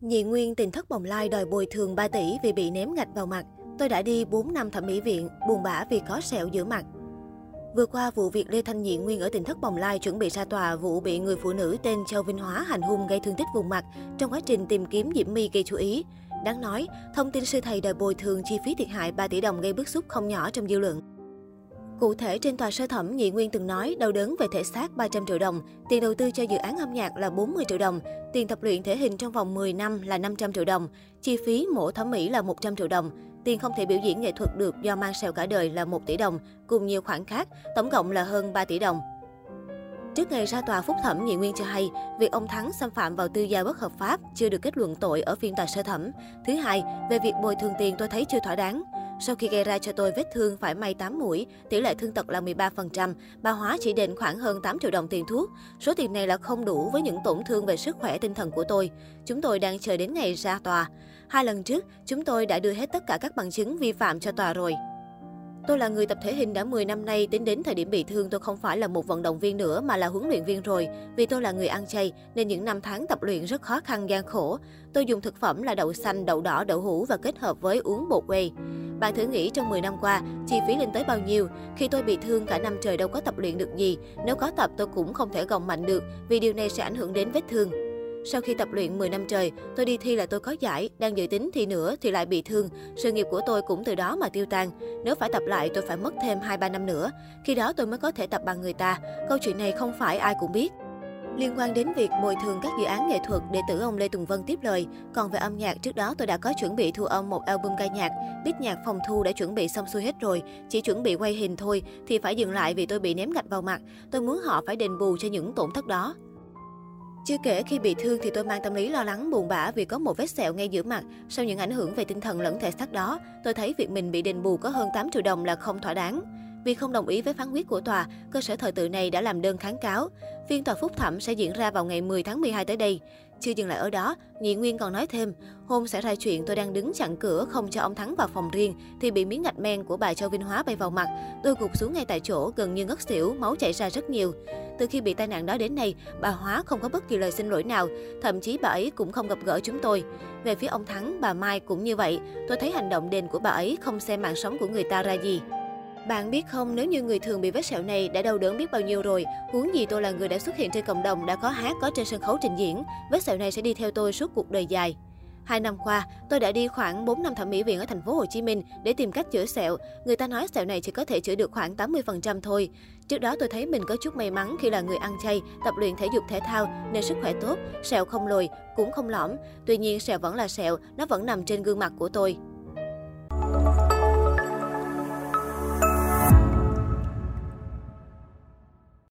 Nhị Nguyên tình thất bồng lai đòi bồi thường 3 tỷ vì bị ném gạch vào mặt. Tôi đã đi 4 năm thẩm mỹ viện, buồn bã vì có sẹo giữa mặt. Vừa qua, vụ việc Lê Thanh Nhị Nguyên ở tỉnh Thất Bồng Lai chuẩn bị ra tòa vụ bị người phụ nữ tên Châu Vinh Hóa hành hung gây thương tích vùng mặt trong quá trình tìm kiếm diễm my gây chú ý. Đáng nói, thông tin sư thầy đòi bồi thường chi phí thiệt hại 3 tỷ đồng gây bức xúc không nhỏ trong dư luận. Cụ thể, trên tòa sơ thẩm, Nhị Nguyên từng nói đau đớn về thể xác 300 triệu đồng, tiền đầu tư cho dự án âm nhạc là 40 triệu đồng, tiền tập luyện thể hình trong vòng 10 năm là 500 triệu đồng, chi phí mổ thẩm mỹ là 100 triệu đồng, tiền không thể biểu diễn nghệ thuật được do mang sẹo cả đời là 1 tỷ đồng, cùng nhiều khoản khác, tổng cộng là hơn 3 tỷ đồng. Trước ngày ra tòa phúc thẩm, Nhị Nguyên cho hay, việc ông Thắng xâm phạm vào tư gia bất hợp pháp chưa được kết luận tội ở phiên tòa sơ thẩm. Thứ hai, về việc bồi thường tiền tôi thấy chưa thỏa đáng. Sau khi gây ra cho tôi vết thương phải may 8 mũi, tỷ lệ thương tật là 13%, bà Hóa chỉ đền khoảng hơn 8 triệu đồng tiền thuốc. Số tiền này là không đủ với những tổn thương về sức khỏe tinh thần của tôi. Chúng tôi đang chờ đến ngày ra tòa. Hai lần trước, chúng tôi đã đưa hết tất cả các bằng chứng vi phạm cho tòa rồi. Tôi là người tập thể hình đã 10 năm nay, tính đến thời điểm bị thương tôi không phải là một vận động viên nữa mà là huấn luyện viên rồi. Vì tôi là người ăn chay nên những năm tháng tập luyện rất khó khăn gian khổ. Tôi dùng thực phẩm là đậu xanh, đậu đỏ, đậu hũ và kết hợp với uống bột whey. Bạn thử nghĩ trong 10 năm qua, chi phí lên tới bao nhiêu? Khi tôi bị thương cả năm trời đâu có tập luyện được gì. Nếu có tập tôi cũng không thể gồng mạnh được vì điều này sẽ ảnh hưởng đến vết thương. Sau khi tập luyện 10 năm trời, tôi đi thi là tôi có giải, đang dự tính thi nữa thì lại bị thương. Sự nghiệp của tôi cũng từ đó mà tiêu tan. Nếu phải tập lại tôi phải mất thêm 2-3 năm nữa. Khi đó tôi mới có thể tập bằng người ta. Câu chuyện này không phải ai cũng biết. Liên quan đến việc bồi thường các dự án nghệ thuật, đệ tử ông Lê Tùng Vân tiếp lời. Còn về âm nhạc, trước đó tôi đã có chuẩn bị thu âm một album ca nhạc. Biết nhạc phòng thu đã chuẩn bị xong xuôi hết rồi, chỉ chuẩn bị quay hình thôi thì phải dừng lại vì tôi bị ném gạch vào mặt. Tôi muốn họ phải đền bù cho những tổn thất đó. Chưa kể khi bị thương thì tôi mang tâm lý lo lắng buồn bã vì có một vết sẹo ngay giữa mặt. Sau những ảnh hưởng về tinh thần lẫn thể xác đó, tôi thấy việc mình bị đền bù có hơn 8 triệu đồng là không thỏa đáng. Vì không đồng ý với phán quyết của tòa, cơ sở thờ tự này đã làm đơn kháng cáo. Phiên tòa phúc thẩm sẽ diễn ra vào ngày 10 tháng 12 tới đây. Chưa dừng lại ở đó, Nhị Nguyên còn nói thêm, hôm xảy ra chuyện tôi đang đứng chặn cửa không cho ông Thắng vào phòng riêng thì bị miếng gạch men của bà Châu Vinh Hóa bay vào mặt. Tôi gục xuống ngay tại chỗ, gần như ngất xỉu, máu chảy ra rất nhiều. Từ khi bị tai nạn đó đến nay, bà Hóa không có bất kỳ lời xin lỗi nào, thậm chí bà ấy cũng không gặp gỡ chúng tôi. Về phía ông Thắng, bà Mai cũng như vậy. Tôi thấy hành động đền của bà ấy không xem mạng sống của người ta ra gì. Bạn biết không, nếu như người thường bị vết sẹo này đã đau đớn biết bao nhiêu rồi, huống gì tôi là người đã xuất hiện trên cộng đồng, đã có hát, có trên sân khấu trình diễn, vết sẹo này sẽ đi theo tôi suốt cuộc đời dài. Hai năm qua, tôi đã đi khoảng 4 năm thẩm mỹ viện ở thành phố Hồ Chí Minh để tìm cách chữa sẹo. Người ta nói sẹo này chỉ có thể chữa được khoảng 80% thôi. Trước đó tôi thấy mình có chút may mắn khi là người ăn chay, tập luyện thể dục thể thao nên sức khỏe tốt, sẹo không lồi, cũng không lõm. Tuy nhiên sẹo vẫn là sẹo, nó vẫn nằm trên gương mặt của tôi.